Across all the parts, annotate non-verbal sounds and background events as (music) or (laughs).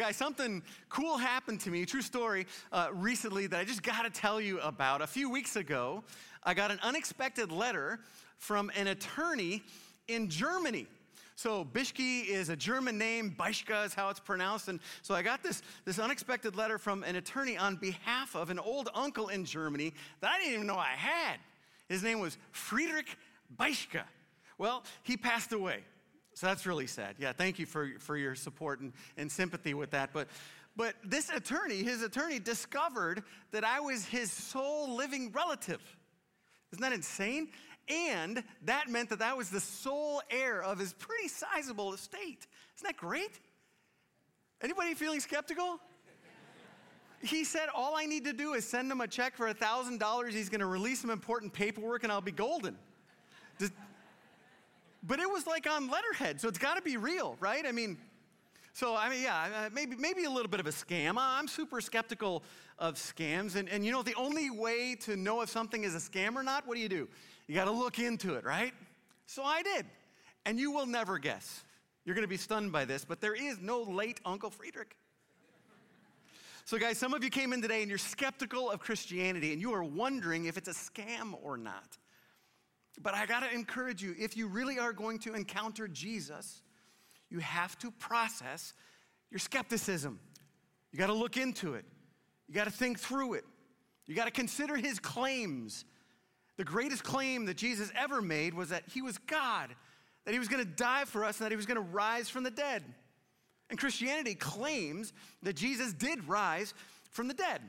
guys, something cool happened to me, true story, uh, recently that I just got to tell you about. A few weeks ago, I got an unexpected letter from an attorney in Germany. So Bieschke is a German name, Beischka is how it's pronounced. And so I got this, this unexpected letter from an attorney on behalf of an old uncle in Germany that I didn't even know I had. His name was Friedrich Beischka. Well, he passed away. So that's really sad. Yeah, thank you for, for your support and, and sympathy with that. But, but this attorney, his attorney, discovered that I was his sole living relative. Isn't that insane? And that meant that I was the sole heir of his pretty sizable estate. Isn't that great? Anybody feeling skeptical? He said, All I need to do is send him a check for $1,000. He's going to release some important paperwork and I'll be golden. But it was like on letterhead, so it's got to be real, right? I mean, so I mean, yeah, uh, maybe maybe a little bit of a scam. I'm super skeptical of scams, and and you know the only way to know if something is a scam or not, what do you do? You got to look into it, right? So I did, and you will never guess. You're going to be stunned by this, but there is no late Uncle Friedrich. So, guys, some of you came in today and you're skeptical of Christianity, and you are wondering if it's a scam or not. But I got to encourage you if you really are going to encounter Jesus, you have to process your skepticism. You got to look into it, you got to think through it, you got to consider his claims. The greatest claim that Jesus ever made was that he was God, that he was to die for us, and that he was to rise from the dead. And Christianity claims that Jesus did rise from the dead.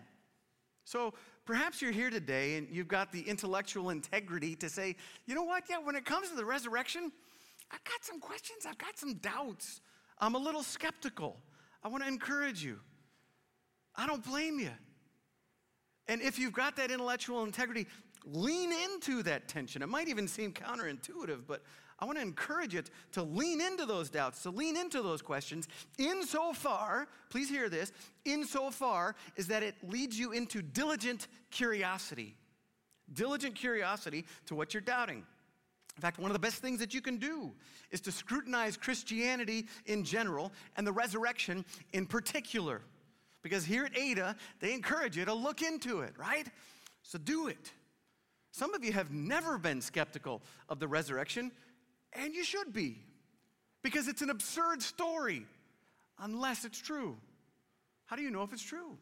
So perhaps you're here today and you've got the intellectual integrity to say, you know what? Yeah, when it comes to the resurrection, I've got some questions, I've got some doubts. I'm a little skeptical. I want to encourage you. I don't blame you. And if you've got that intellectual integrity, lean into that tension. It might even seem counterintuitive, but I want to encourage you to lean into those doubts, to lean into those questions, insofar, please hear this, insofar is that it leads you into diligent curiosity. Diligent curiosity to what you're doubting. In fact, one of the best things that you can do is to scrutinize Christianity in general and the resurrection in particular. Because here at Ada, they encourage you to look into it, right? So do it. Some of you have never been skeptical of the resurrection. And you should be, because it's an absurd story unless it's true. How do you know if it's true?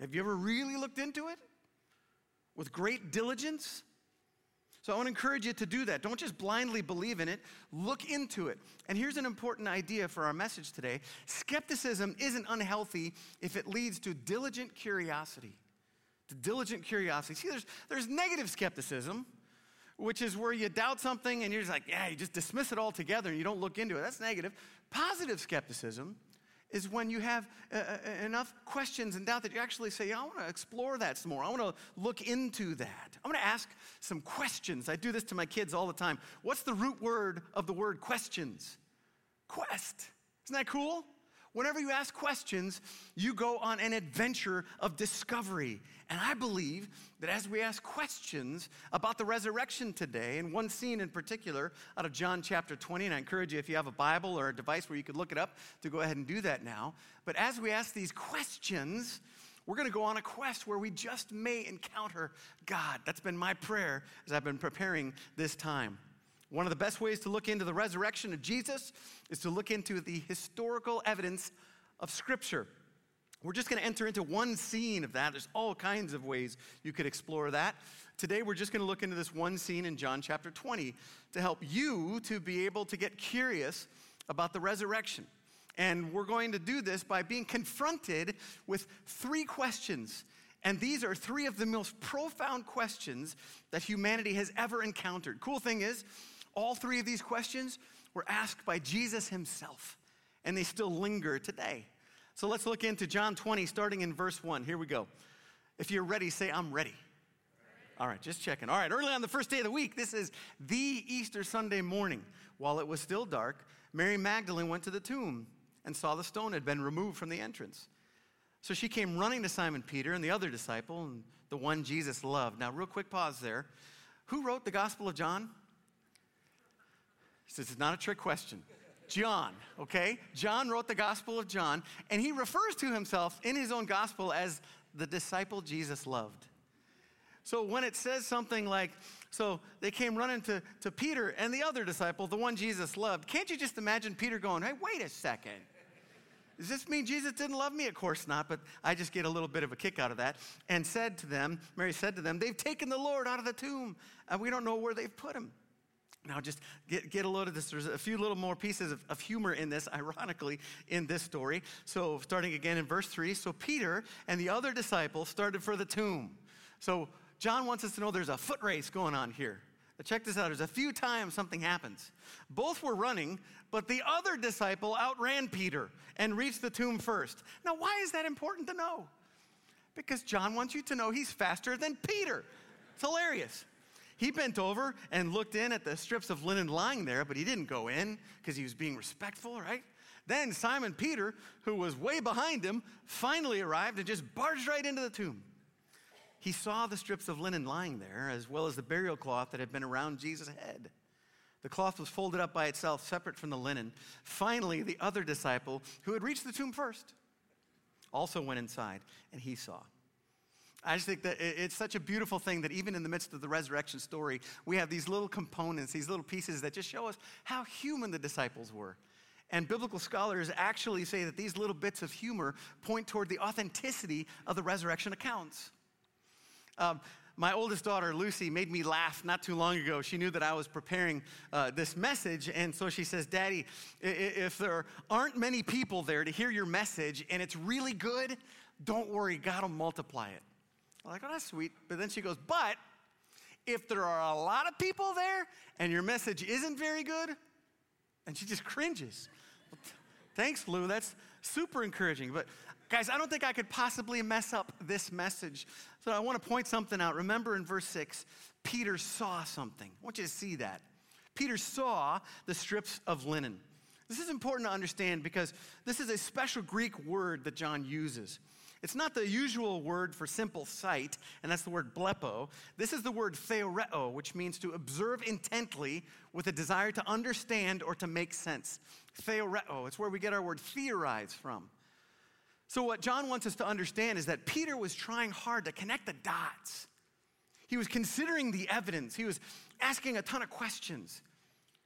Have you ever really looked into it with great diligence? So I want to encourage you to do that. Don't just blindly believe in it, look into it. And here's an important idea for our message today skepticism isn't unhealthy if it leads to diligent curiosity. To diligent curiosity. See, there's, there's negative skepticism which is where you doubt something and you're just like, yeah, you just dismiss it altogether and you don't look into it. That's negative. Positive skepticism is when you have uh, uh enough questions and doubt that you actually say, yeah, I want to explore that some more. I want to look into that. I want to ask some questions. I do this to my kids all the time. What's the root word of the word questions? Quest. Isn't that cool? Whenever you ask questions, you go on an adventure of discovery. And I believe that as we ask questions about the resurrection today, and one scene in particular out of John chapter 20, and I encourage you, if you have a Bible or a device where you could look it up, to go ahead and do that now. But as we ask these questions, we're going to go on a quest where we just may encounter God. That's been my prayer as I've been preparing this time. One of the best ways to look into the resurrection of Jesus is to look into the historical evidence of Scripture. We're just going to enter into one scene of that. There's all kinds of ways you could explore that. Today, we're just going to look into this one scene in John chapter 20 to help you to be able to get curious about the resurrection. And we're going to do this by being confronted with three questions. And these are three of the most profound questions that humanity has ever encountered. Cool thing is, all three of these questions were asked by Jesus himself, and they still linger today. So let's look into John 20, starting in verse 1. Here we go. If you're ready, say, I'm ready. All right, just checking. All right, early on the first day of the week, this is the Easter Sunday morning. While it was still dark, Mary Magdalene went to the tomb and saw the stone had been removed from the entrance. So she came running to Simon Peter and the other disciple, and the one Jesus loved. Now, real quick pause there. Who wrote the Gospel of John? He says, it's not a trick question. John, okay? John wrote the Gospel of John, and he refers to himself in his own gospel as the disciple Jesus loved. So when it says something like, so they came running to, to Peter and the other disciple, the one Jesus loved, can't you just imagine Peter going, hey, wait a second? Does this mean Jesus didn't love me? Of course not, but I just get a little bit of a kick out of that. And said to them, Mary said to them, they've taken the Lord out of the tomb, and we don't know where they've put him. Now, just get, get a load of this. There's a few little more pieces of, of, humor in this, (laughs) ironically, in this story. So, starting again in verse 3 So, Peter and the other disciples started for the tomb. So, John wants us to know there's a foot race going on here. Check this out there's a few times something happens. Both were running, but the other disciple outran Peter and reached the tomb first. Now, why is that important to know? Because John wants you to know he's faster than Peter. It's hilarious. He bent over and looked in at the strips of linen lying there, but he didn't go in because he was being respectful, right? Then Simon Peter, who was way behind him, finally arrived and just barged right into the tomb. He saw the strips of linen lying there, as well as the burial cloth that had been around Jesus' head. The cloth was folded up by itself, separate from the linen. Finally, the other disciple, who had reached the tomb first, also went inside, and he saw. I just think that it's such a beautiful thing that even in the midst of the resurrection story, we have these little components, these little pieces that just show us how human the disciples were. And biblical scholars actually say that these little bits of humor point toward the authenticity of the resurrection accounts. Um, my oldest daughter, Lucy, made me laugh not too long ago. She knew that I was preparing uh, this message, and so she says, Daddy, if there aren't many people there to hear your message and it's really good, don't worry, God will multiply it. I'm like, oh, that's sweet. But then she goes, but if there are a lot of people there and your message isn't very good, and she just cringes. Thanks, Lou. That's super encouraging. But guys, I don't think I could possibly mess up this message. So I want to point something out. Remember in verse 6, Peter saw something. I want you to see that. Peter saw the strips of linen. This is important to understand because this is a special Greek word that John uses. It's not the usual word for simple sight, and that's the word blepo. This is the word theoreo, which means to observe intently with a desire to understand or to make sense. Theoreo, it's where we get our word theorize from. So, what John wants us to understand is that Peter was trying hard to connect the dots. He was considering the evidence, he was asking a ton of questions.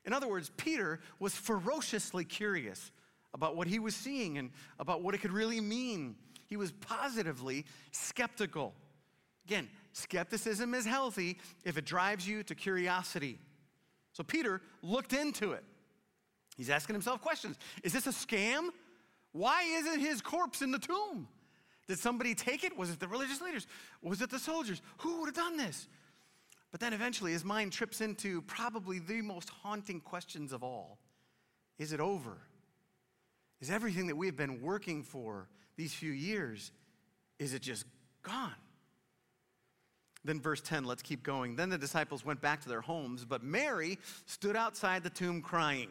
In other words, Peter was ferociously curious about what he was seeing and about what it could really mean. He was positively skeptical. Again, skepticism is healthy if it drives you to curiosity. So Peter looked into it. He's asking himself questions Is this a scam? Why isn't his corpse in the tomb? Did somebody take it? Was it the religious leaders? Was it the soldiers? Who would have done this? But then eventually his mind trips into probably the most haunting questions of all Is it over? Is everything that we've been working for these few years, is it just gone? Then, verse 10, let's keep going. Then the disciples went back to their homes, but Mary stood outside the tomb crying.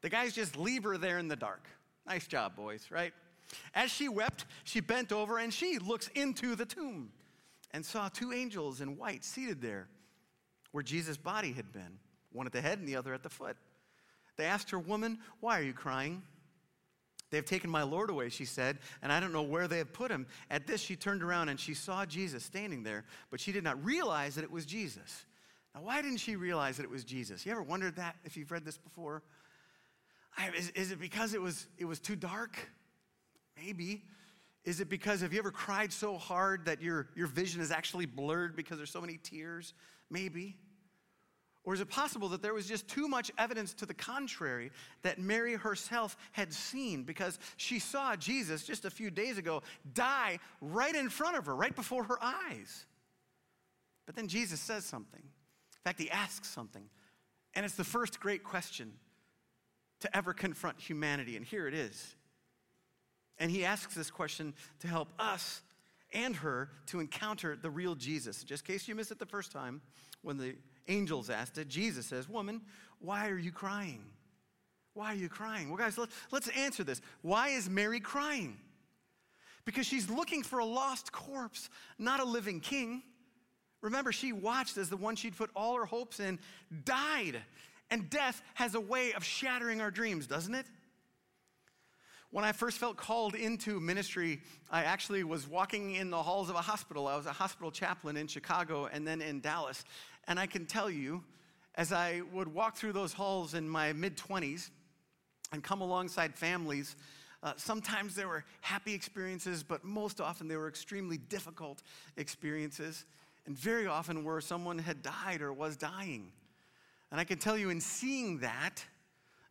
The guys just leave her there in the dark. Nice job, boys, right? As she wept, she bent over and she looks into the tomb and saw two angels in white seated there where Jesus' body had been, one at the head and the other at the foot. They asked her, Woman, why are you crying? They have taken my Lord away, she said, and I don't know where they have put him. At this, she turned around and she saw Jesus standing there, but she did not realize that it was Jesus. Now, why didn't she realize that it was Jesus? You ever wondered that if you've read this before? Is, is it because it was, it was too dark? Maybe. Is it because have you ever cried so hard that your, your vision is actually blurred because there's so many tears? Maybe. Or is it possible that there was just too much evidence to the contrary that Mary herself had seen because she saw Jesus just a few days ago die right in front of her, right before her eyes? But then Jesus says something. In fact, he asks something. And it's the first great question to ever confront humanity. And here it is. And he asks this question to help us and her to encounter the real Jesus. Just in case you missed it the first time, when the angels asked it. Jesus says, Woman, why are you crying? Why are you crying? Well, guys, let's answer this. Why is Mary crying? Because she's looking for a lost corpse, not a living king. Remember, she watched as the one she'd put all her hopes in died. And death has a way of shattering our dreams, doesn't it? When I first felt called into ministry, I actually was walking in the halls of a hospital. I was a hospital chaplain in Chicago and then in Dallas. And I can tell you, as I would walk through those halls in my mid 20s and come alongside families, uh, sometimes there were happy experiences, but most often they were extremely difficult experiences, and very often where someone had died or was dying. And I can tell you, in seeing that,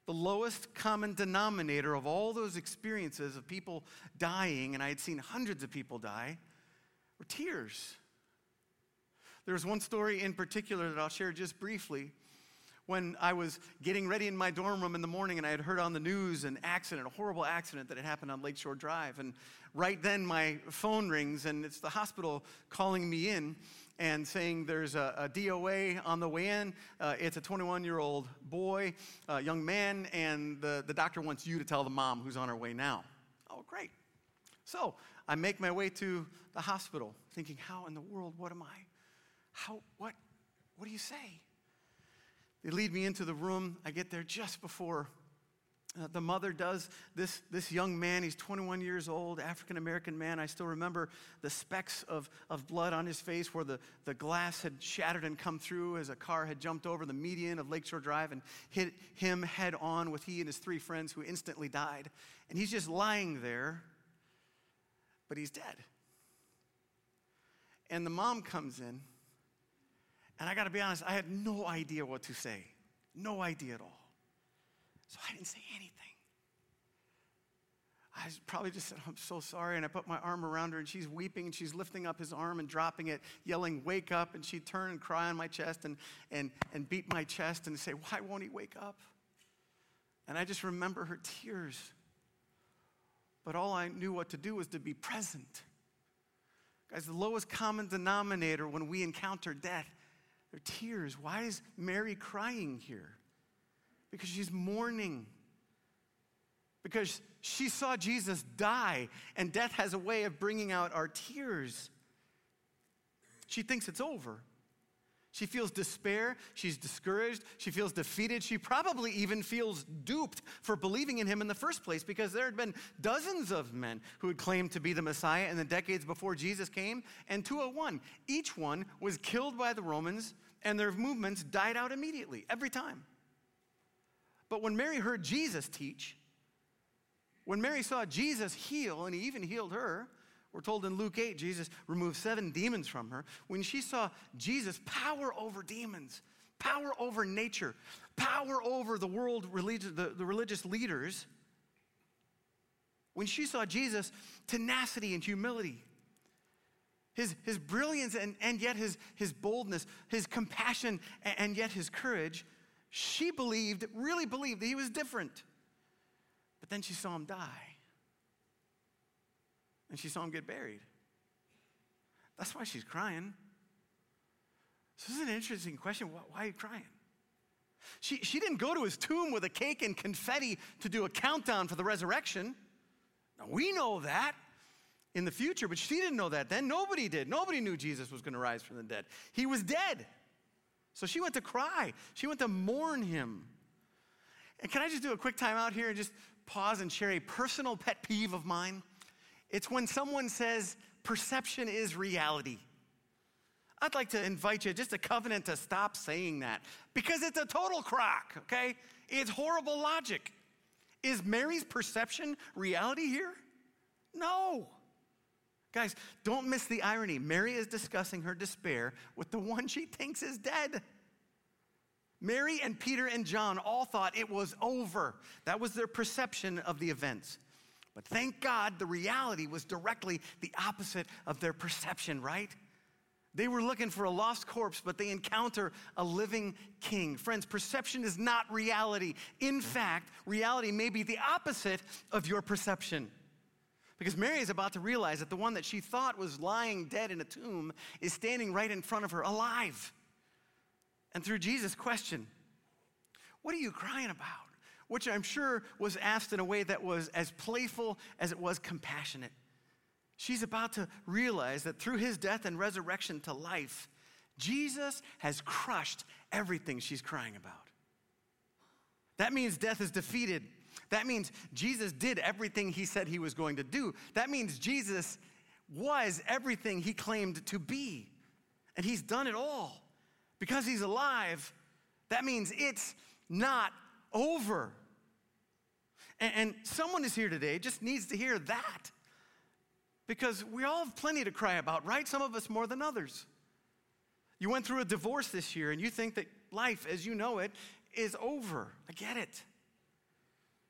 the lowest common denominator of all those experiences of people dying, and I had seen hundreds of people die, were tears. There was one story in particular that I'll share just briefly. When I was getting ready in my dorm room in the morning and I had heard on the news an accident, a horrible accident that had happened on Lakeshore Drive. And right then my phone rings and it's the hospital calling me in and saying there's a, a DOA on the way in. Uh, it's a 21 year old boy, a young man, and the, the doctor wants you to tell the mom who's on her way now. Oh, great. So I make my way to the hospital thinking, how in the world, what am I? How, what, what do you say? They lead me into the room. I get there just before uh, the mother does. This, this young man, he's 21 years old, African American man. I still remember the specks of, of blood on his face where the, the glass had shattered and come through as a car had jumped over the median of Lakeshore Drive and hit him head on with he and his three friends who instantly died. And he's just lying there, but he's dead. And the mom comes in and I got to be honest, I had no idea what to say. No idea at all. So I didn't say anything. I probably just said, I'm so sorry. And I put my arm around her, and she's weeping, and she's lifting up his arm and dropping it, yelling, Wake up. And she'd turn and cry on my chest and, and, and beat my chest and say, Why won't he wake up? And I just remember her tears. But all I knew what to do was to be present. Guys, the lowest common denominator when we encounter death their tears. Why is Mary crying here? Because she's mourning. Because she saw Jesus die, and death has a way of bringing out our tears. She thinks it's over. She feels despair. She's discouraged. She feels defeated. She probably even feels duped for believing in him in the first place because there had been dozens of men who had claimed to be the Messiah in the decades before Jesus came, and 201. Each one was killed by the Romans and their movements died out immediately, every time. But when Mary heard Jesus teach, when Mary saw Jesus heal, and he even healed her, we're told in Luke 8, Jesus removed seven demons from her. When she saw Jesus power over demons, power over nature, power over the world, the, the religious leaders, when she saw Jesus' tenacity and humility, his, his brilliance and, and yet his, his boldness, his compassion and, and yet his courage, she believed, really believed that he was different. But then she saw him die. And she saw him get buried. That's why she's crying. So this is an interesting question. Why, why are you crying? She, she didn't go to his tomb with a cake and confetti to do a countdown for the resurrection. Now, we know that in the future, but she didn't know that then. Nobody did. Nobody knew Jesus was going to rise from the dead. He was dead. So she went to cry, she went to mourn him. And can I just do a quick time out here and just pause and share a personal pet peeve of mine? It's when someone says perception is reality. I'd like to invite you just a covenant to stop saying that because it's a total crock, okay? It's horrible logic. Is Mary's perception reality here? No. Guys, don't miss the irony. Mary is discussing her despair with the one she thinks is dead. Mary and Peter and John all thought it was over. That was their perception of the events. But thank God the reality was directly the opposite of their perception, right? They were looking for a lost corpse, but they encounter a living king. Friends, perception is not reality. In fact, reality may be the opposite of your perception. Because Mary is about to realize that the one that she thought was lying dead in a tomb is standing right in front of her, alive. And through Jesus' question, What are you crying about? Which I'm sure was asked in a way that was as playful as it was compassionate. She's about to realize that through his death and resurrection to life, Jesus has crushed everything she's crying about. That means death is defeated. That means Jesus did everything he said he was going to do. That means Jesus was everything he claimed to be. And he's done it all. Because he's alive, that means it's not over. And, and someone is here today just needs to hear that. Because we all have plenty to cry about, right? Some of us more than others. You went through a divorce this year and you think that life as you know it is over. I get it.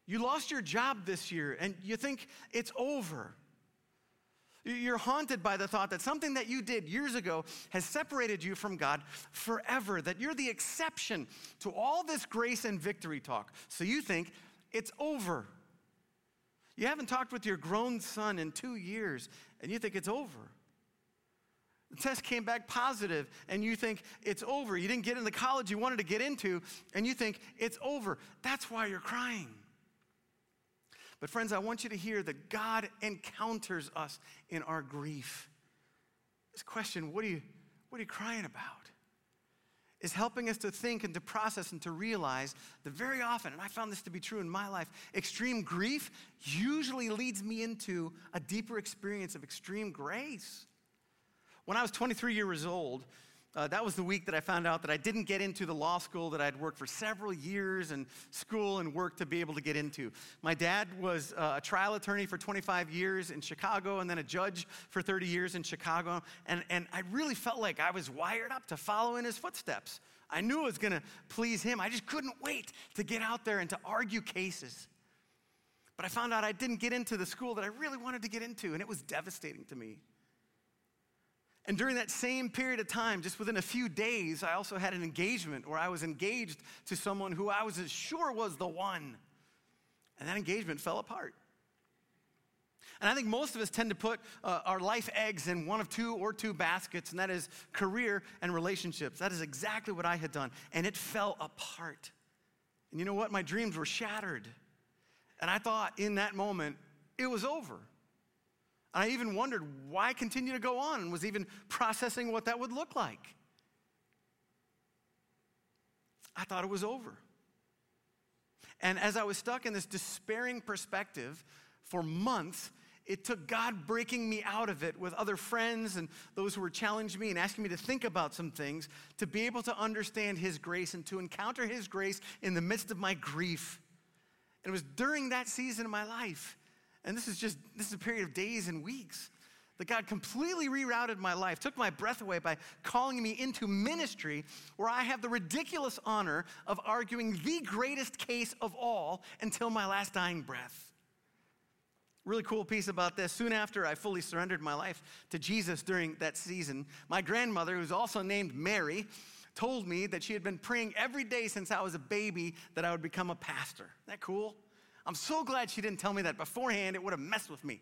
You lost your job this year and you think it's over. You're haunted by the thought that something that you did years ago has separated you from God forever, that you're the exception to all this grace and victory talk. So you think it's over. You haven't talked with your grown son in two years, and you think it's over. The test came back positive, and you think it's over. You didn't get in the college you wanted to get into, and you think it's over. That's why you're crying. But, friends, I want you to hear that God encounters us in our grief. This question, what are you, what are you crying about? Is helping us to think and to process and to realize that very often, and I found this to be true in my life, extreme grief usually leads me into a deeper experience of extreme grace. When I was 23 years old, uh, that was the week that I found out that I didn't get into the law school that I'd worked for several years and school and work to be able to get into. My dad was uh, a trial attorney for 25 years in Chicago and then a judge for 30 years in Chicago. And, and I really felt like I was wired up to follow in his footsteps. I knew it was going to please him. I just couldn't wait to get out there and to argue cases. But I found out I didn't get into the school that I really wanted to get into, and it was devastating to me. And during that same period of time, just within a few days, I also had an engagement where I was engaged to someone who I was as sure was the one. And that engagement fell apart. And I think most of us tend to put uh, our life eggs in one of two or two baskets, and that is career and relationships. That is exactly what I had done. And it fell apart. And you know what? My dreams were shattered. And I thought in that moment, it was over. I even wondered why continue to go on and was even processing what that would look like. I thought it was over. And as I was stuck in this despairing perspective for months, it took God breaking me out of it with other friends and those who were challenging me and asking me to think about some things to be able to understand His grace and to encounter His grace in the midst of my grief. And it was during that season of my life and this is just, this is a period of days and weeks that God completely rerouted my life, took my breath away by calling me into ministry where I have the ridiculous honor of arguing the greatest case of all until my last dying breath. Really cool piece about this. Soon after I fully surrendered my life to Jesus during that season, my grandmother, who's also named Mary, told me that she had been praying every day since I was a baby that I would become a pastor. Isn't that cool? I'm so glad she didn't tell me that beforehand. It would have messed with me.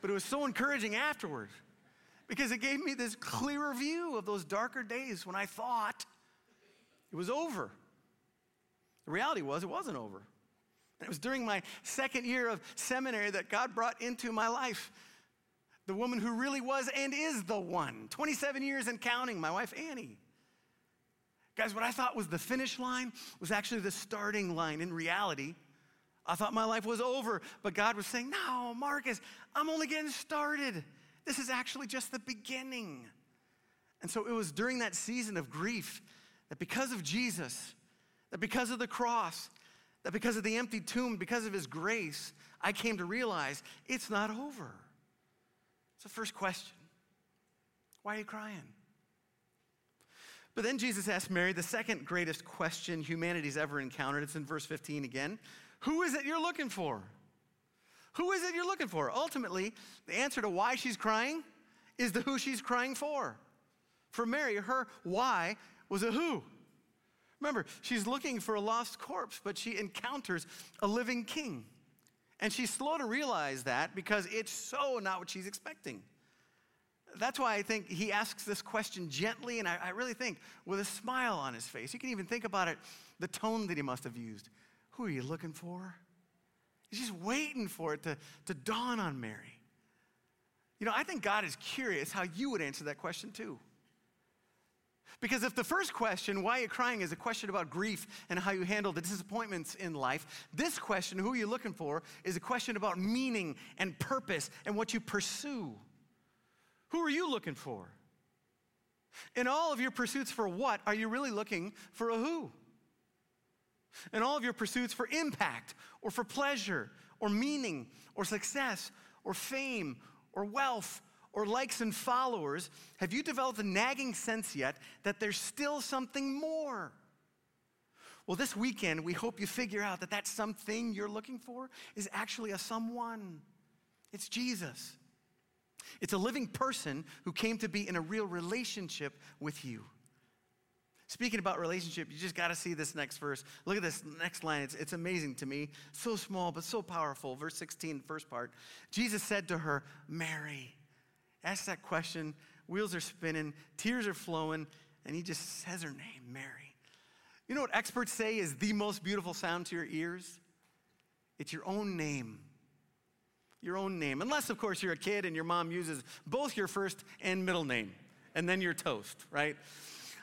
But it was so encouraging afterwards because it gave me this clearer view of those darker days when I thought it was over. The reality was, it wasn't over. And it was during my second year of seminary that God brought into my life the woman who really was and is the one. 27 years and counting, my wife Annie. Guys, what I thought was the finish line was actually the starting line. In reality, I thought my life was over, but God was saying, No, Marcus, I'm only getting started. This is actually just the beginning. And so it was during that season of grief that because of Jesus, that because of the cross, that because of the empty tomb, because of his grace, I came to realize it's not over. It's the first question. Why are you crying? But then Jesus asked Mary the second greatest question humanity's ever encountered. It's in verse 15 again. Who is it you're looking for? Who is it you're looking for? Ultimately, the answer to why she's crying is the who she's crying for. For Mary, her why was a who. Remember, she's looking for a lost corpse, but she encounters a living king. And she's slow to realize that because it's so not what she's expecting. That's why I think he asks this question gently, and I, I really think with a smile on his face. You can even think about it, the tone that he must have used. Who are you looking for? He's just waiting for it to, to dawn on Mary. You know, I think God is curious how you would answer that question too. Because if the first question, why are you crying, is a question about grief and how you handle the disappointments in life, this question, who are you looking for, is a question about meaning and purpose and what you pursue. Who are you looking for? In all of your pursuits for what, are you really looking for a who? In all of your pursuits for impact or for pleasure or meaning or success or fame or wealth or likes and followers, have you developed a nagging sense yet that there's still something more? Well, this weekend, we hope you figure out that that something you're looking for is actually a someone. It's Jesus. It's a living person who came to be in a real relationship with you. Speaking about relationship, you just got to see this next verse. Look at this next line. It's, it's amazing to me. So small, but so powerful. Verse 16, first part. Jesus said to her, Mary. Ask that question. Wheels are spinning, tears are flowing, and he just says her name, Mary. You know what experts say is the most beautiful sound to your ears? It's your own name. Your own name. Unless, of course, you're a kid and your mom uses both your first and middle name, and then you're toast, right?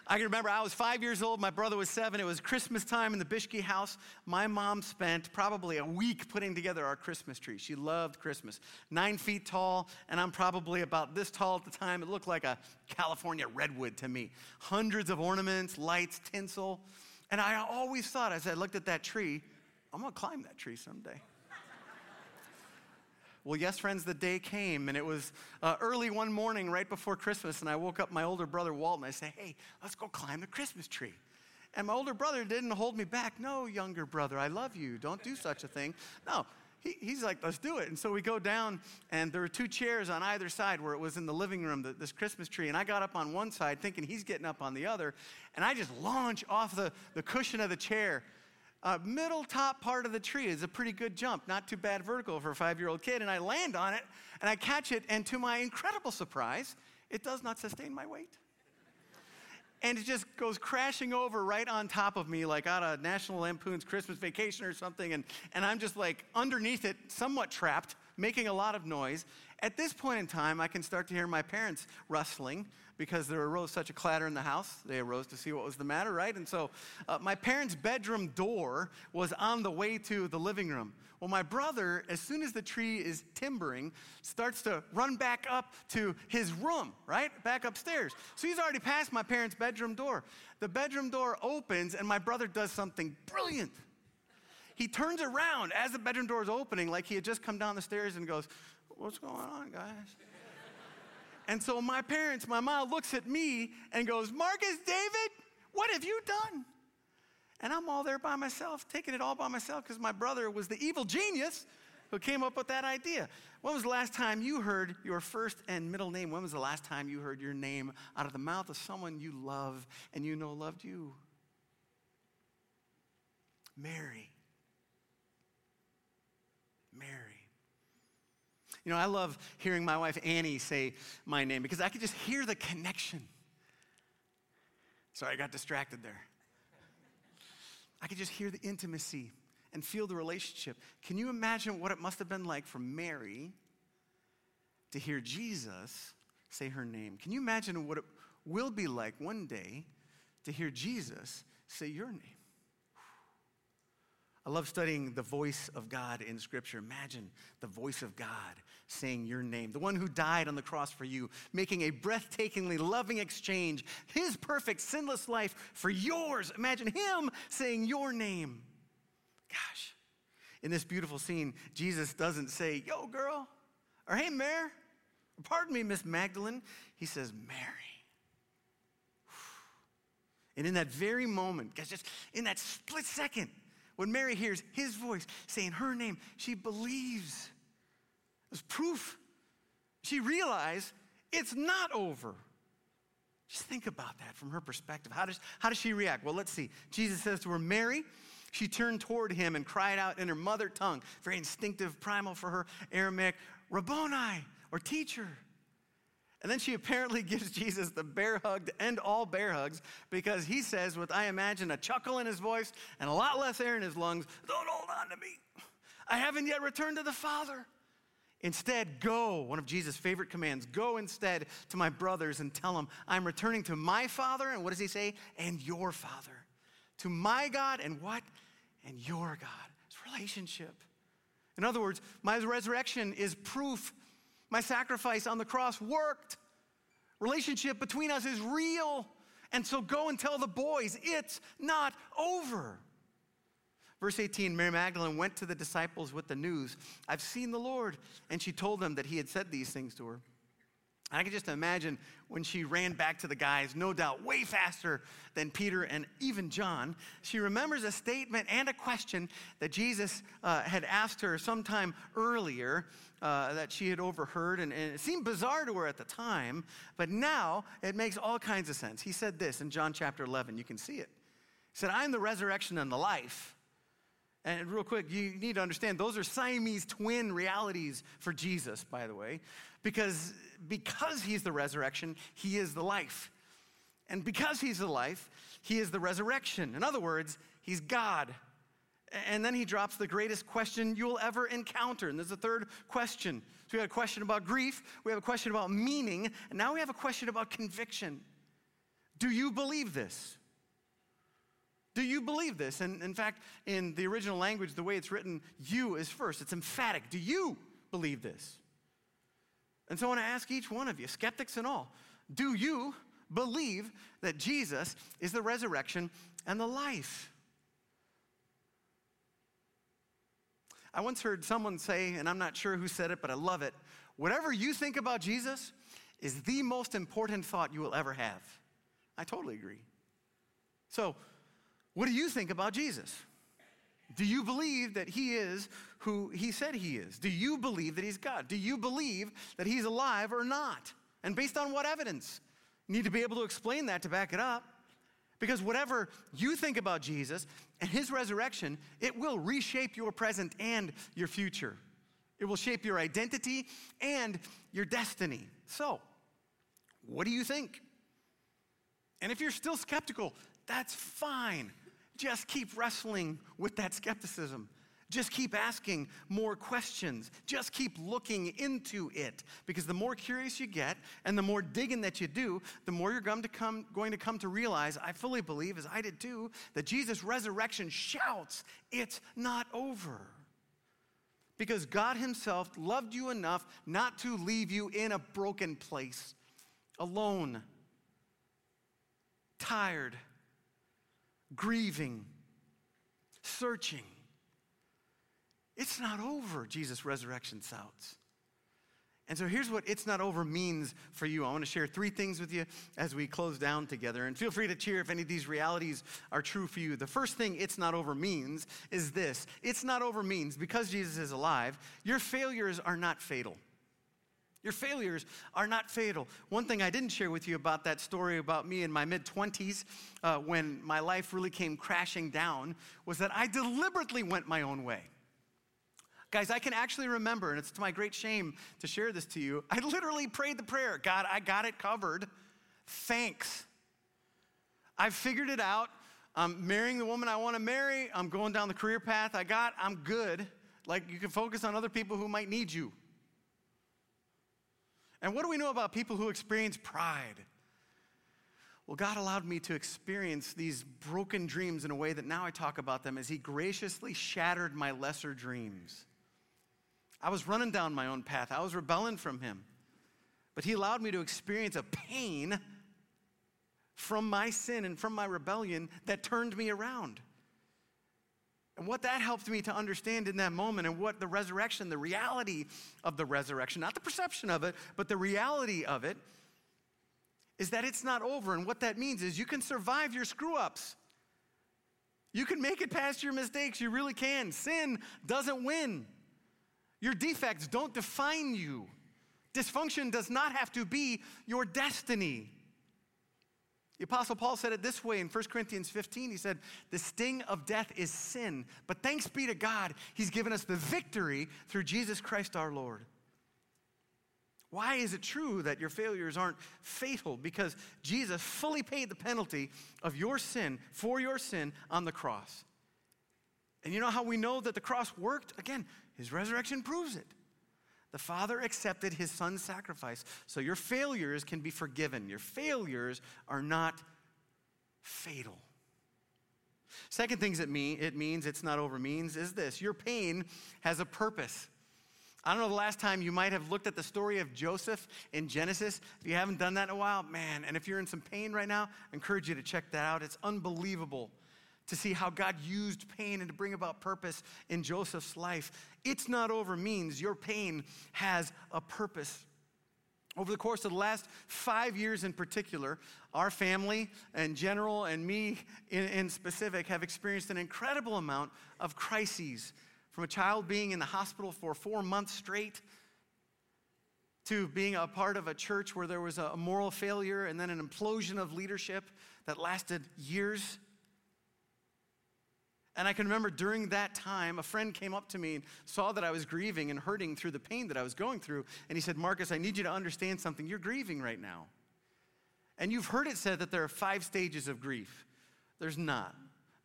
I can remember I was five years old, my brother was seven. It was Christmas time in the Bieschke house. My mom spent probably a week putting together our Christmas tree. She loved Christmas. Nine feet tall, and I'm probably about this tall at the time. It looked like a California redwood to me. Hundreds of ornaments, lights, tinsel. And I always thought, as I looked at that tree, I'm gonna climb that tree someday. Well, yes, friends, the day came, and it was uh, early one morning right before Christmas, and I woke up my older brother, Walt, and I said, Hey, let's go climb the Christmas tree. And my older brother didn't hold me back. No, younger brother, I love you. Don't do such a thing. No, he, he's like, let's do it. And so we go down, and there were two chairs on either side where it was in the living room, the, this Christmas tree. And I got up on one side thinking he's getting up on the other. And I just launch off the, the cushion of the chair uh, middle top part of the tree is a pretty good jump, not too bad vertical for a five year old kid. And I land on it and I catch it, and to my incredible surprise, it does not sustain my weight. And it just goes crashing over right on top of me, like out of National Lampoon's Christmas Vacation or something. And, and I'm just like underneath it, somewhat trapped, making a lot of noise. At this point in time, I can start to hear my parents rustling because there arose such a clatter in the house. They arose to see what was the matter, right? And so uh, my parents' bedroom door was on the way to the living room. Well, my brother, as soon as the tree is timbering, starts to run back up to his room, right? Back upstairs. So he's already past my parents' bedroom door. The bedroom door opens, and my brother does something brilliant. He turns around as the bedroom door is opening, like he had just come down the stairs and goes, What's going on, guys? And so my parents, my mom looks at me and goes, Marcus, David, what have you done? And I'm all there by myself, taking it all by myself because my brother was the evil genius who came up with that idea. When was the last time you heard your first and middle name? When was the last time you heard your name out of the mouth of someone you love and you know loved you? Mary. Mary. You know, I love hearing my wife Annie say my name because I could just hear the connection. Sorry, I got distracted there. I could just hear the intimacy and feel the relationship. Can you imagine what it must have been like for Mary to hear Jesus say her name? Can you imagine what it will be like one day to hear Jesus say your name? I love studying the voice of God in Scripture. Imagine the voice of God saying your name, the one who died on the cross for you, making a breathtakingly loving exchange, his perfect, sinless life for yours. Imagine him saying your name. Gosh, in this beautiful scene, Jesus doesn't say, Yo, girl, or Hey, Mare, pardon me, Miss Magdalene. He says, Mary. (sighs) And in that very moment, guys, just in that split second, when Mary hears his voice saying her name, she believes. As proof. She realized it's not over. Just think about that from her perspective. How does, how does she react? Well, let's see. Jesus says to her, Mary, she turned toward him and cried out in her mother tongue, very instinctive, primal for her, Aramaic, Rabboni, or teacher. And then she apparently (laughs) gives Jesus the bear hug to end all bear hugs because he says, with I imagine a chuckle in his voice and a lot less air in his lungs, Don't hold on to me. I haven't yet returned to the Father. Instead, go, one of Jesus' favorite commands, go instead to my brothers and tell them, I'm returning to my Father, and what does he say? And your Father. To my God and what? And your God. It's relationship. In other words, my resurrection is proof my sacrifice on the cross worked. Relationship between us is real. And so go and tell the boys, it's not over. Verse 18 Mary Magdalene went to the disciples with the news, I've seen the Lord. And she told them that he had said these things to her. I can just imagine when she ran back to the guys, no doubt way faster than Peter and even John. She remembers a statement and a question that Jesus uh, had asked her sometime earlier uh, that she had overheard, and, and it seemed bizarre to her at the time, but now it makes all kinds of sense. He said this in John chapter 11, you can see it. He said, I'm the resurrection and the life. And real quick, you need to understand those are Siamese twin realities for Jesus, by the way, because, because he's the resurrection, he is the life. And because he's the life, he is the resurrection. In other words, he's God. And then he drops the greatest question you'll ever encounter. And there's a third question. So we have a question about grief, we have a question about meaning, and now we have a question about conviction. Do you believe this? Do you believe this? And in fact, in the original language, the way it's written, you is first. It's emphatic. Do you believe this? And so I want to ask each one of you, skeptics and all, do you believe that Jesus is the resurrection and the life? I once heard someone say, and I'm not sure who said it, but I love it whatever you think about Jesus is the most important thought you will ever have. I totally agree. So, what do you think about Jesus? Do you believe that he is who he said he is? Do you believe that he's God? Do you believe that he's alive or not? And based on what evidence? You need to be able to explain that to back it up. Because whatever you think about Jesus and his resurrection, it will reshape your present and your future. It will shape your identity and your destiny. So, what do you think? And if you're still skeptical, that's fine. Just keep wrestling with that skepticism. Just keep asking more questions. Just keep looking into it. Because the more curious you get and the more digging that you do, the more you're going to come, going to, come to realize, I fully believe, as I did too, that Jesus' resurrection shouts, It's not over. Because God Himself loved you enough not to leave you in a broken place, alone, tired grieving, searching. It's not over, Jesus' resurrection shouts. And so here's what it's not over means for you. I want to share three things with you as we close down together. And feel free to cheer if any of these realities are true for you. The first thing it's not over means is this it's not over means because Jesus is alive, your failures are not fatal. Your failures are not fatal. One thing I didn't share with you about that story about me in my mid 20s uh, when my life really came crashing down was that I deliberately went my own way. Guys, I can actually remember, and it's to my great shame to share this to you. I literally prayed the prayer God, I got it covered. Thanks. I've figured it out. I'm marrying the woman I want to marry. I'm going down the career path I got. I'm good. Like, you can focus on other people who might need you. And what do we know about people who experience pride? Well, God allowed me to experience these broken dreams in a way that now I talk about them as He graciously shattered my lesser dreams. I was running down my own path, I was rebelling from Him. But He allowed me to experience a pain from my sin and from my rebellion that turned me around. And what that helped me to understand in that moment, and what the resurrection, the reality of the resurrection, not the perception of it, but the reality of it, is that it's not over. And what that means is you can survive your screw ups. You can make it past your mistakes. You really can. Sin doesn't win. Your defects don't define you. Dysfunction does not have to be your destiny. The Apostle Paul said it this way in 1 Corinthians 15. He said, The sting of death is sin, but thanks be to God, He's given us the victory through Jesus Christ our Lord. Why is it true that your failures aren't fatal? Because Jesus fully paid the penalty of your sin for your sin on the cross. And you know how we know that the cross worked? Again, His resurrection proves it. The Father accepted his son's sacrifice so your failures can be forgiven. Your failures are not fatal. Second things it mean it means it's not over means is this your pain has a purpose. I don't know the last time you might have looked at the story of Joseph in Genesis. If you haven't done that in a while, man, and if you're in some pain right now, I encourage you to check that out. It's unbelievable to see how God used pain and to bring about purpose in Joseph's life. It's not over means your pain has a purpose. Over the course of the last five years in particular, our family in general and me in, in, specific have experienced an incredible amount of crises. From a child being in the hospital for four months straight, to being a part of a church where there was a moral failure and then an implosion of leadership that lasted years. And I can remember during that time, a friend came up to me and saw that I was grieving and hurting through the pain that I was going through. And he said, Marcus, I need you to understand something. You're grieving right now. And you've heard it said that there are five stages of grief. There's not,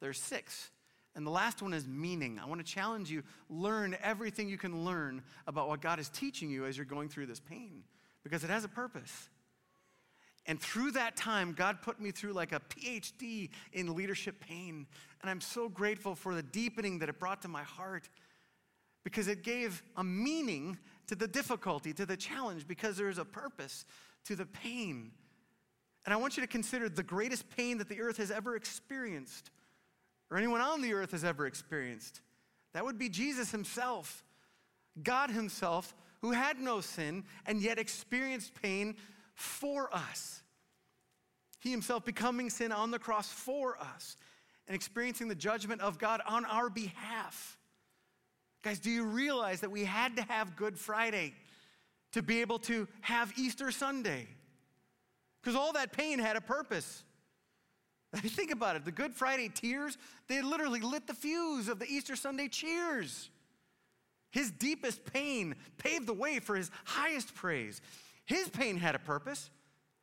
there's six. And the last one is meaning. I want to challenge you learn everything you can learn about what God is teaching you as you're going through this pain because it has a purpose. And through that time, God put me through like a PhD in leadership pain. And I'm so grateful for the deepening that it brought to my heart because it gave a meaning to the difficulty, to the challenge, because there is a purpose to the pain. And I want you to consider the greatest pain that the earth has ever experienced, or anyone on the earth has ever experienced. That would be Jesus himself, God himself, who had no sin and yet experienced pain for us. He himself becoming sin on the cross for us and experiencing the judgment of God on our behalf. Guys, do you realize that we had to have Good Friday to be able to have Easter Sunday? Because all that pain had a purpose. (laughs) Think about it. The Good Friday tears, they literally lit the fuse of the Easter Sunday cheers. His deepest pain paved the way for his highest praise. His pain had a purpose,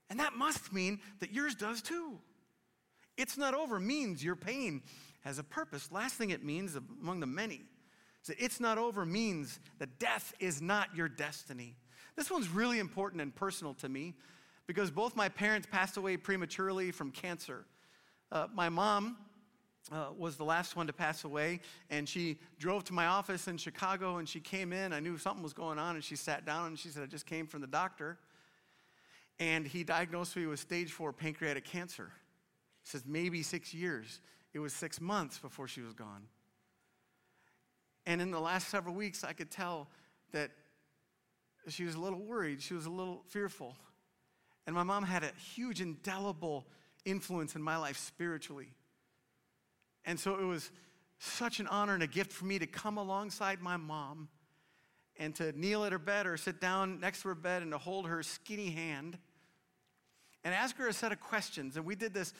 and that must mean that yours does too. It's not over means your pain has a purpose. Last thing it means, among the many, is that it's not over means that death is not your destiny. This one's really important and personal to me because both my parents passed away prematurely from cancer. Uh, my mom uh, was the last one to pass away, and she drove to my office in Chicago and she came in. I knew something was going on, and she sat down and she said, I just came from the doctor, and he diagnosed me with stage four pancreatic cancer. He says, maybe six years. It was six months before she was gone. And in the last several weeks, I could tell that she was a little worried, she was a little fearful. And my mom had a huge, indelible influence in my life spiritually. And so it was such an honor and a gift for me to come alongside my mom and to kneel at her bed or sit down next to her bed and to hold her skinny hand and ask her a set of questions. And we did this,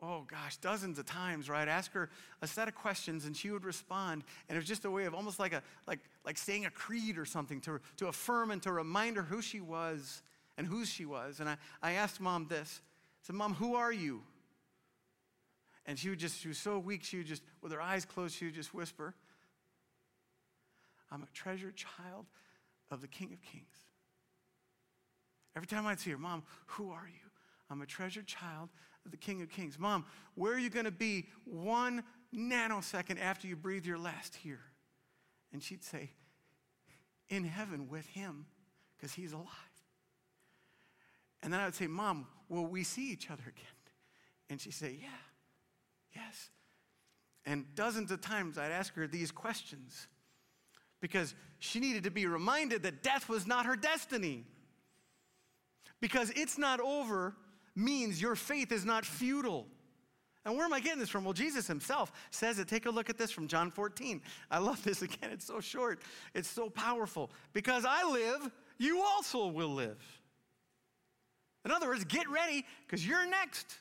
oh gosh, dozens of times, right? Ask her a set of questions and she would respond. And it was just a way of almost like, a, like, like saying a creed or something to, to affirm and to remind her who she was and whose she was. And I, I asked mom this I said, Mom, who are you? And she would just, she was so weak, she would just, with her eyes closed, she would just whisper, I'm a treasured child of the King of Kings. Every time I'd see her, Mom, who are you? I'm a treasured child of the King of Kings. Mom, where are you going to be one nanosecond after you breathe your last here? And she'd say, In heaven with him, because he's alive. And then I would say, Mom, will we see each other again? And she'd say, Yeah. Yes. And dozens of times I'd ask her these questions because she needed to be reminded that death was not her destiny. Because it's not over means your faith is not futile. And where am I getting this from? Well, Jesus himself says it. Take a look at this from John 14. I love this (laughs) again. It's so short, it's so powerful. Because I live, you also will live. In other words, get ready because you're next.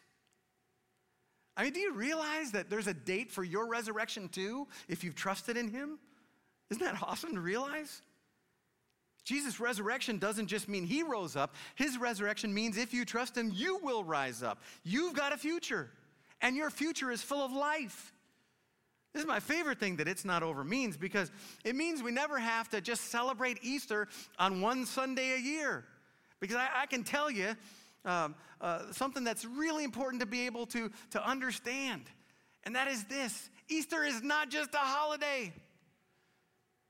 I mean, do you realize that there's a date for your resurrection too if you've trusted in him? Isn't that awesome to realize? Jesus' resurrection doesn't just mean he rose up. His resurrection means if you trust him, you will rise up. You've got a future, and your future is full of life. This is my favorite thing that it's not over means because it means we never have to just celebrate Easter on one Sunday a year. Because I, I can tell you um, uh, something that's really important to be able to, to understand, and that is this Easter is not just a holiday.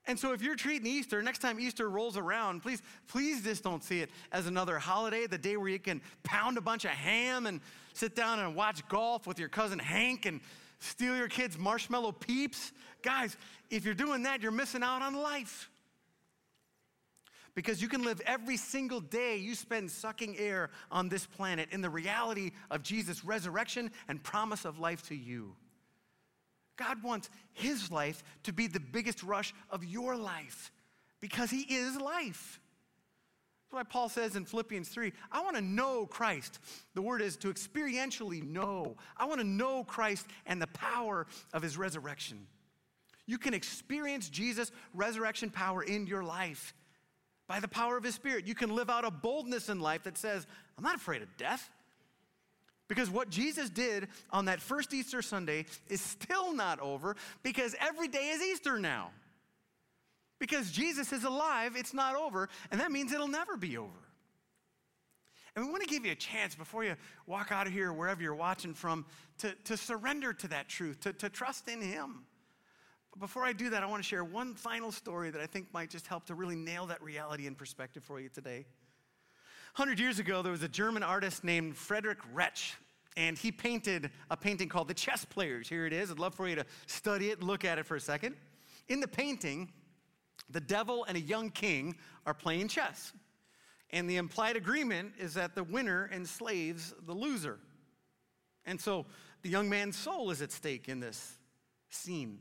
And so if you're treating Easter, next time Easter rolls around, please, please just don't see it as another holiday, the day where you can pound a bunch of ham and sit down and watch golf with your cousin Hank and steal your kids' marshmallow peeps. Guys, if you're doing that, you're missing out on life. Because you can live every single day you spend sucking air on this planet in the reality of Jesus' resurrection and promise of life to you. God wants His life to be the biggest rush of your life because He is life. That's why Paul says in Philippians 3 I want to know Christ. The word is to experientially know. I want to know Christ and the power of His resurrection. You can experience Jesus' resurrection power in your life by the power of His Spirit. You can live out a boldness in life that says, I'm not afraid of death. Because what Jesus did on that first Easter Sunday is still not over because every day is Easter now. Because Jesus is alive, it's not over, and that means it'll never be over. And we want to give you a chance before you walk out of here, wherever you're watching from, to, to surrender to that truth, to, to trust in Him. But before I do that, I want to share one final story that I think might just help to really nail that reality in perspective for you today. 100 years ago, there was a German artist named Frederick Retzsch, and he painted a painting called The Chess Players. Here it is. I'd love for you to study it, look at it for a second. In the painting, the devil and a young king are playing chess. And the implied agreement is that the winner enslaves the loser. And so the young man's soul is at stake in this scene.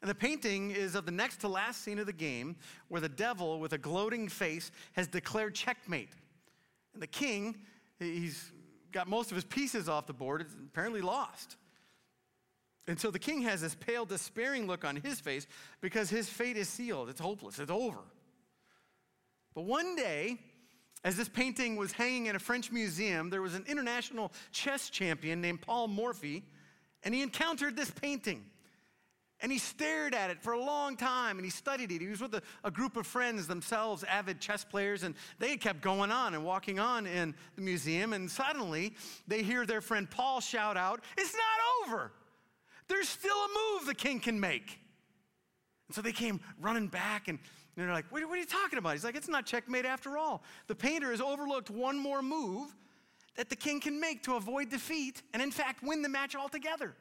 And the painting is of the next to last scene of the game where the devil, with a gloating face, has declared checkmate. And the king, he's got most of his pieces off the board, is apparently lost. And so the king has this pale, despairing look on his face because his fate is sealed. It's hopeless, it's over. But one day, as this painting was hanging in a French museum, there was an international chess champion named Paul Morphy, and he encountered this painting. And he stared at it for a long time and he studied it. He was with a, a, group of friends, themselves avid chess players, and they kept going on and walking on in the museum. And suddenly they hear their friend Paul shout out, It's not over! There's still a move the king can make. And so they came running back and they're like, what, what are you talking about? He's like, It's not checkmate after all. The painter has overlooked one more move that the king can make to avoid defeat and, in fact, win the match altogether.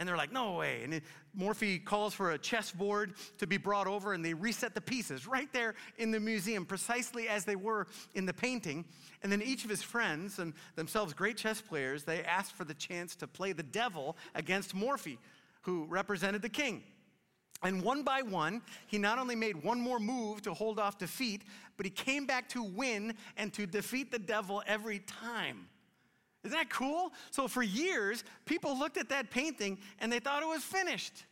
And they're like, no way. And Morphy calls for a chessboard to be brought over, and they reset the pieces right there in the museum, precisely as they were in the painting. And then each of his friends, and themselves great chess players, they asked for the chance to play the devil against Morphy, who represented the king. And one by one, he not only made one more move to hold off defeat, but he came back to win and to defeat the devil every time. Isn't that cool? So for years, people looked at that painting and they thought it was finished.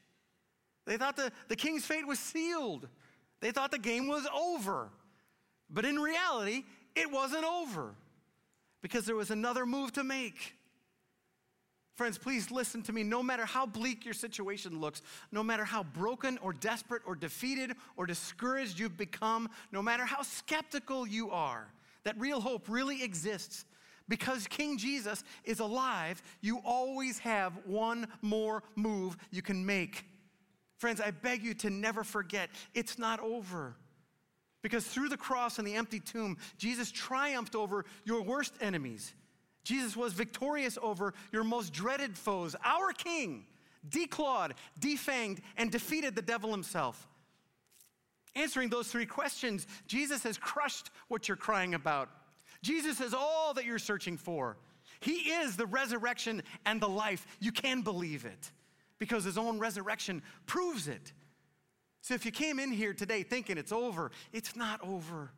They thought the, the king's fate was sealed. They thought the game was over. But in reality, it wasn't over because there was another move to make. Friends, please listen to me. No matter how bleak your situation looks, no matter how broken or desperate or defeated or discouraged you've become, no matter how skeptical you are, that real hope really exists because King Jesus is alive, you always have one more move you can make. Friends, I beg you to never forget it's not over. Because through the cross and the empty tomb, Jesus triumphed over your worst enemies. Jesus was victorious over your most dreaded foes. Our King declawed, defanged, and defeated the devil himself. Answering those three questions, Jesus has crushed what you're crying about. Jesus is all that you're searching for. He is the resurrection and the life. You can believe it because his own resurrection proves it. So if you came in here today thinking it's over, it's not over.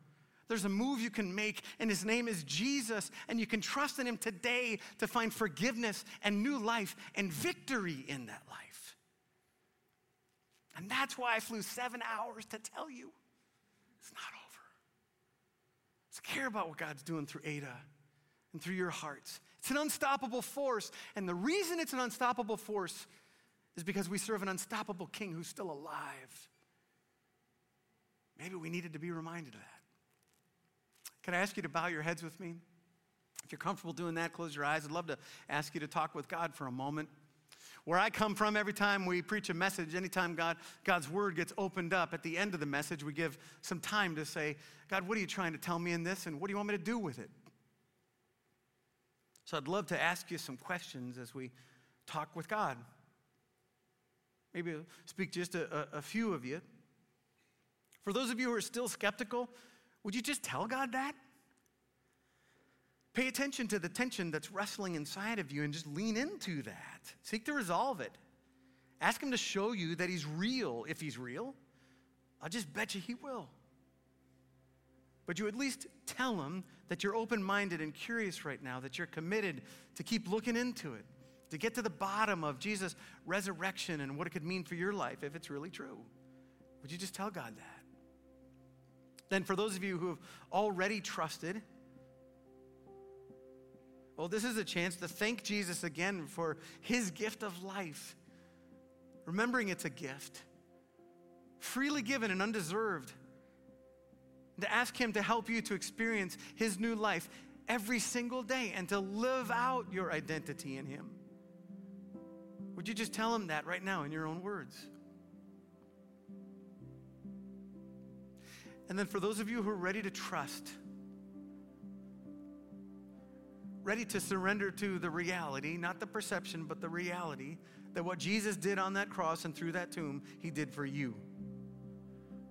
There's a move you can make, and his name is Jesus, and you can trust in him today to find forgiveness and new life and victory in that life. And that's why I flew seven hours to tell you it's not over. Care about what God's doing through Ada and through your hearts. It's an unstoppable force. And the reason it's an unstoppable force is because we serve an unstoppable king who's still alive. Maybe we needed to be reminded of that. Can I ask you to bow your heads with me? If you're comfortable doing that, close your eyes. I'd love to ask you to talk with God for a moment. Where I come from, every time we preach a message, anytime God, God's word gets opened up, at the end of the message, we give some time to say, God, what are you trying to tell me in this, and what do you want me to do with it? So I'd love to ask you some questions as we talk with God. Maybe I'll speak just a, a, a few of you. For those of you who are still skeptical, would you just tell God that? Pay attention to the tension that's wrestling inside of you and just lean into that. Seek to resolve it. Ask Him to show you that He's real if He's real. I'll just bet you He will. But you at least tell Him that you're open minded and curious right now, that you're committed to keep looking into it, to get to the bottom of Jesus' resurrection and what it could mean for your life if it's really true. Would you just tell God that? Then, for those of you who have already trusted, well, this is a chance to thank Jesus again for his gift of life. Remembering it's a gift, freely given and undeserved. And to ask him to help you to experience his new life every single day and to live out your identity in him. Would you just tell him that right now in your own words? And then for those of you who are ready to trust, ready to surrender to the reality, not the perception, but the reality that what Jesus did on that cross and through that tomb, he did for you.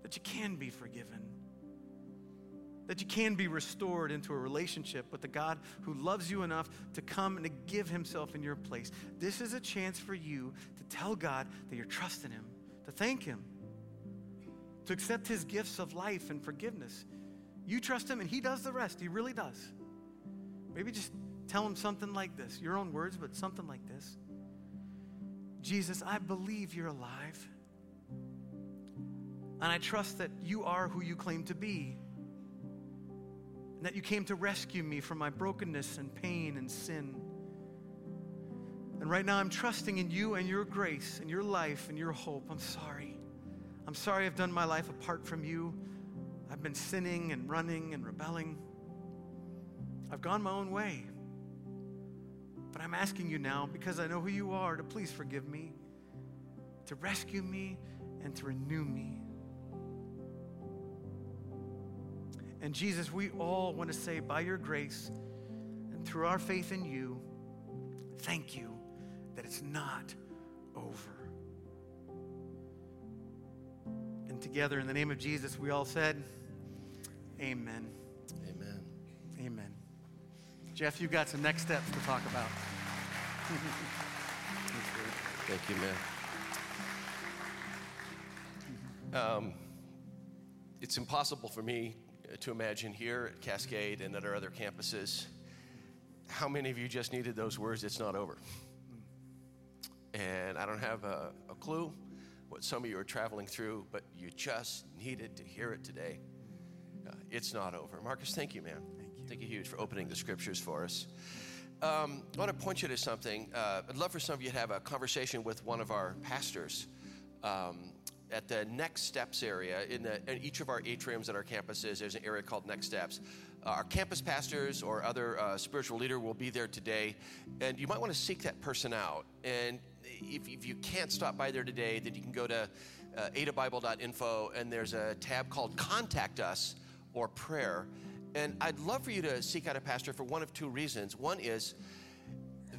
That you can be forgiven. That you can be restored into a relationship with the God who loves you enough to come and to give himself in your place. This is a chance for you to tell God that you're trusting him, to thank him, to accept his gifts of life and forgiveness. You trust him and he does the rest. He really does. Maybe just tell him something like this your own words, but something like this Jesus, I believe you're alive. And I trust that you are who you claim to be. And that you came to rescue me from my brokenness and pain and sin. And right now I'm trusting in you and your grace and your life and your hope. I'm sorry. I'm sorry I've done my life apart from you. I've been sinning and running and rebelling. I've gone my own way. But I'm asking you now, because I know who you are, to please forgive me, to rescue me, and to renew me. And Jesus, we all want to say, by your grace and through our faith in you, thank you that it's not over. And together, in the name of Jesus, we all said, Amen. Jeff, you've got some next steps to talk about. Thank you, man. Um, it's impossible for me to imagine here at Cascade and at our other campuses how many of you just needed those words, it's not over. And I don't have a, a clue what some of you are traveling through, but you just needed to hear it today. Uh, it's not over. Marcus, thank you, man. Thank you huge for opening the scriptures for us. Um, I want to point you to something. Uh, I'd love for some of you to have a conversation with one of our pastors um, at the Next Steps area. In, the, in, each of our atriums at our campuses, there's an area called Next Steps. Uh, our campus pastors or other uh, spiritual leader will be there today, and you might want to seek that person out. And if, if you can't stop by there today, then you can go to uh, adabible.info, and there's a tab called Contact Us or Prayer and I'd love for you to seek out a pastor for one of two reasons. One is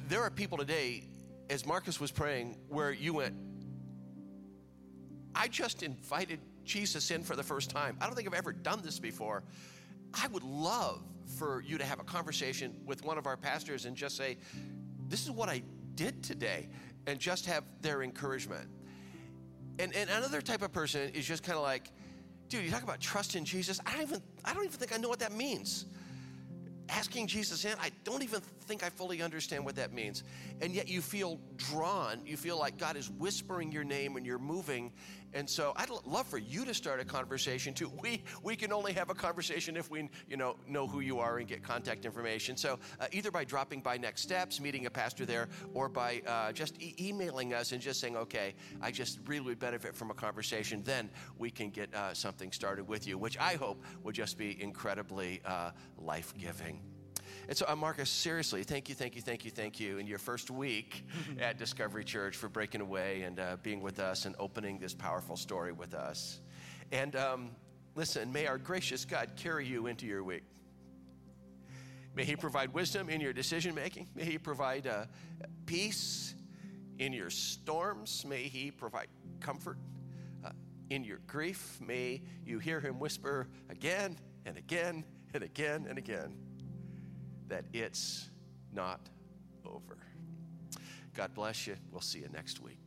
there are people today, as Marcus was praying, where you went, I just invited Jesus in for the first time. I don't think I've ever done this before. I would love for you to have a conversation with one of our pastors and just say, This is what I did today, and just have their encouragement. And, and another type of person is just kind of like, dude, you talk about trust in Jesus. I don't even, I don't even think I know what that means. Asking Jesus in, I don't even think I fully understand what that means. And yet you feel drawn, you feel like God is whispering your name and you're moving. And so I'd love for you to start a conversation too. We, we can only have a conversation if we you know, know who you are and get contact information. So uh, either by dropping by Next Steps, meeting a pastor there, or by uh, just e- emailing us and just saying, okay, I just really would benefit from a conversation, then we can get uh, something started with you, which I hope would just be incredibly uh, life giving. And so, uh, Marcus, seriously, thank you, thank you, thank you, thank you in your first week (laughs) at Discovery Church for breaking away and uh, being with us and opening this powerful story with us. And um, listen, may our gracious God carry you into your week. May He provide wisdom in your decision making. May He provide uh, peace in your storms. May He provide comfort uh, in your grief. May you hear Him whisper again and again and again and again that it's not over. God bless you. We'll see you next week.